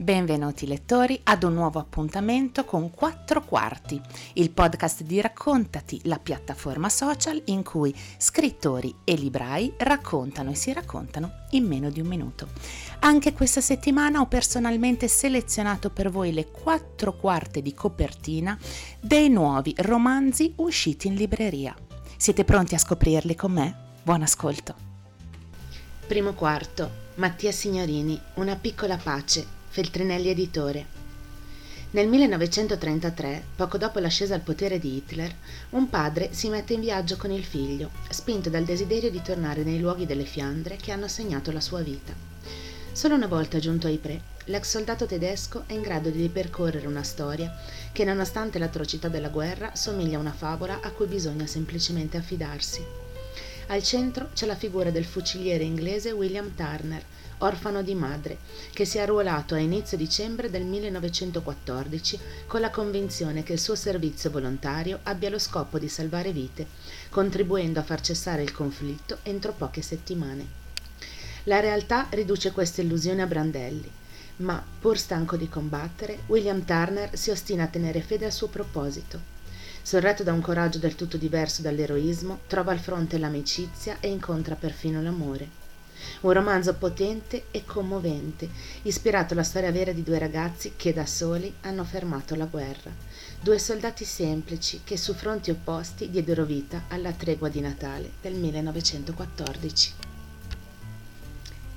Benvenuti lettori ad un nuovo appuntamento con Quattro Quarti, il podcast di Raccontati, la piattaforma social in cui scrittori e librai raccontano e si raccontano in meno di un minuto. Anche questa settimana ho personalmente selezionato per voi le quattro quarte di copertina dei nuovi romanzi usciti in libreria. Siete pronti a scoprirli con me? Buon ascolto. Primo quarto, Mattia Signorini, Una piccola pace, Feltrinelli Editore. Nel 1933, poco dopo l'ascesa al potere di Hitler, un padre si mette in viaggio con il figlio, spinto dal desiderio di tornare nei luoghi delle Fiandre che hanno segnato la sua vita. Solo una volta giunto ai Pre, l'ex soldato tedesco è in grado di ripercorrere una storia che, nonostante l'atrocità della guerra, somiglia a una favola a cui bisogna semplicemente affidarsi. Al centro c'è la figura del fuciliere inglese William Turner, orfano di madre, che si è arruolato a inizio dicembre del 1914 con la convinzione che il suo servizio volontario abbia lo scopo di salvare vite, contribuendo a far cessare il conflitto entro poche settimane. La realtà riduce questa illusione a brandelli, ma, pur stanco di combattere, William Turner si ostina a tenere fede al suo proposito. Sorretto da un coraggio del tutto diverso dall'eroismo, trova al fronte l'amicizia e incontra perfino l'amore. Un romanzo potente e commovente, ispirato alla storia vera di due ragazzi che da soli hanno fermato la guerra. Due soldati semplici che su fronti opposti diedero vita alla tregua di Natale del 1914.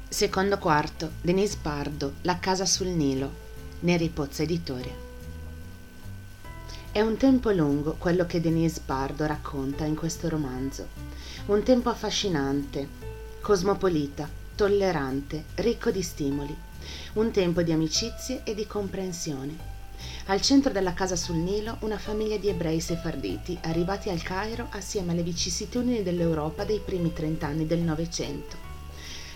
Secondo quarto, Denise Pardo, La casa sul Nilo, Neri Pozza Editore. È un tempo lungo quello che Denise Pardo racconta in questo romanzo, un tempo affascinante, cosmopolita, tollerante, ricco di stimoli, un tempo di amicizie e di comprensione. Al centro della casa sul Nilo una famiglia di ebrei sefarditi arrivati al Cairo assieme alle vicissitudini dell'Europa dei primi trent'anni del Novecento.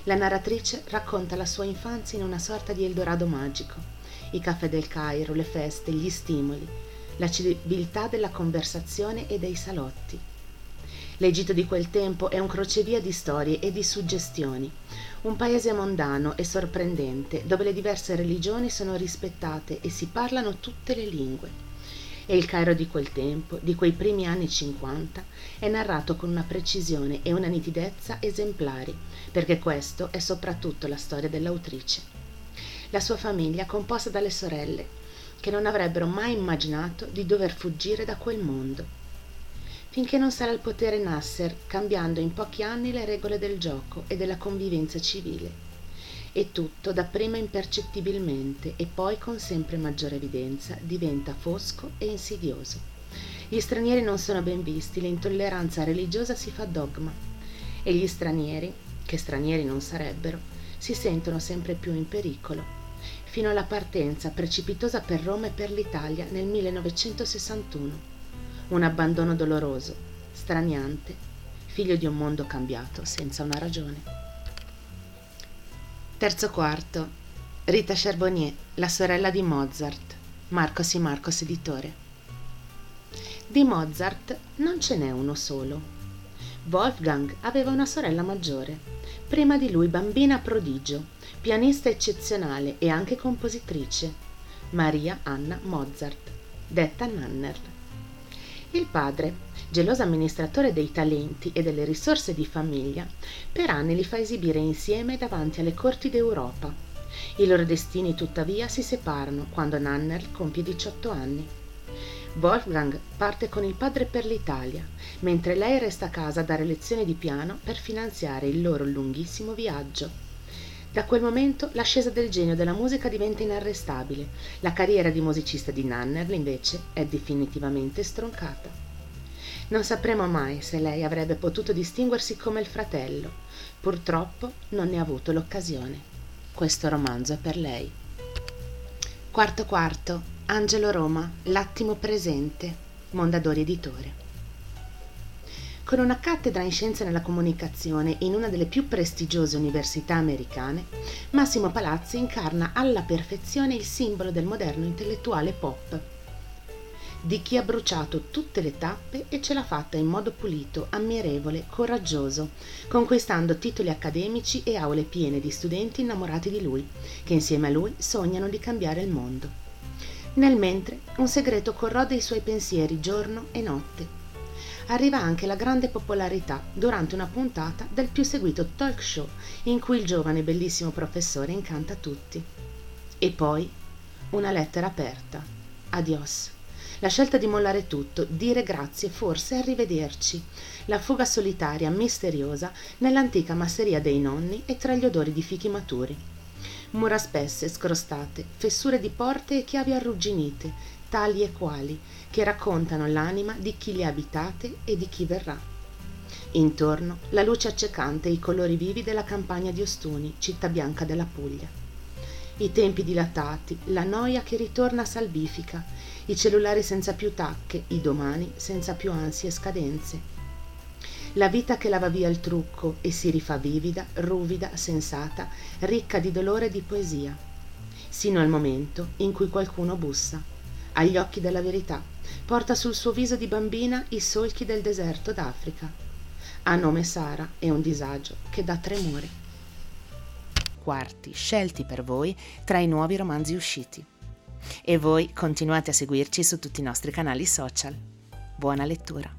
La narratrice racconta la sua infanzia in una sorta di Eldorado magico. I caffè del Cairo, le feste, gli stimoli, la civiltà della conversazione e dei salotti. L'Egitto di quel tempo è un crocevia di storie e di suggestioni, un paese mondano e sorprendente dove le diverse religioni sono rispettate e si parlano tutte le lingue. E il Cairo di quel tempo, di quei primi anni 50, è narrato con una precisione e una nitidezza esemplari, perché questo è soprattutto la storia dell'autrice. La sua famiglia composta dalle sorelle, che non avrebbero mai immaginato di dover fuggire da quel mondo finché non sarà al potere Nasser, cambiando in pochi anni le regole del gioco e della convivenza civile. E tutto, dapprima impercettibilmente e poi con sempre maggiore evidenza, diventa fosco e insidioso. Gli stranieri non sono ben visti, l'intolleranza religiosa si fa dogma e gli stranieri, che stranieri non sarebbero, si sentono sempre più in pericolo, fino alla partenza precipitosa per Roma e per l'Italia nel 1961 un abbandono doloroso, straniante, figlio di un mondo cambiato senza una ragione. Terzo quarto. Rita Charbonnier, la sorella di Mozart, Marcos y Marcos editore. Di Mozart non ce n'è uno solo. Wolfgang aveva una sorella maggiore, prima di lui bambina prodigio, pianista eccezionale e anche compositrice, Maria Anna Mozart, detta Nanner. Il padre, geloso amministratore dei talenti e delle risorse di famiglia, per anni li fa esibire insieme davanti alle corti d'Europa. I loro destini tuttavia si separano quando Nanner compie 18 anni. Wolfgang parte con il padre per l'Italia, mentre lei resta a casa a dare lezioni di piano per finanziare il loro lunghissimo viaggio. Da quel momento l'ascesa del genio della musica diventa inarrestabile. La carriera di musicista di Nannerl, invece, è definitivamente stroncata. Non sapremo mai se lei avrebbe potuto distinguersi come il fratello. Purtroppo non ne ha avuto l'occasione. Questo romanzo è per lei. Quarto quarto, Angelo Roma, L'attimo presente, Mondadori Editore. Con una cattedra in scienze nella comunicazione in una delle più prestigiose università americane, Massimo Palazzi incarna alla perfezione il simbolo del moderno intellettuale pop. di chi ha bruciato tutte le tappe e ce l'ha fatta in modo pulito, ammirevole, coraggioso, conquistando titoli accademici e aule piene di studenti innamorati di lui, che insieme a lui sognano di cambiare il mondo. Nel mentre un segreto corrode i suoi pensieri giorno e notte. Arriva anche la grande popolarità durante una puntata del più seguito talk show in cui il giovane bellissimo professore incanta tutti. E poi una lettera aperta. Adios. La scelta di mollare tutto, dire grazie, forse arrivederci. La fuga solitaria, misteriosa, nell'antica masseria dei nonni e tra gli odori di fichi maturi. Mura spesse, scrostate, fessure di porte e chiavi arrugginite, tali e quali, che raccontano l'anima di chi le abitate e di chi verrà. Intorno la luce accecante e i colori vivi della campagna di Ostuni, città bianca della Puglia. I tempi dilatati, la noia che ritorna salvifica, i cellulari senza più tacche, i domani senza più ansie e scadenze. La vita che lava via il trucco e si rifà vivida, ruvida, sensata, ricca di dolore e di poesia, sino al momento in cui qualcuno bussa, agli occhi della verità, porta sul suo viso di bambina i solchi del deserto d'Africa. Ha nome Sara e un disagio che dà tremore. Quarti scelti per voi tra i nuovi romanzi usciti. E voi continuate a seguirci su tutti i nostri canali social. Buona lettura!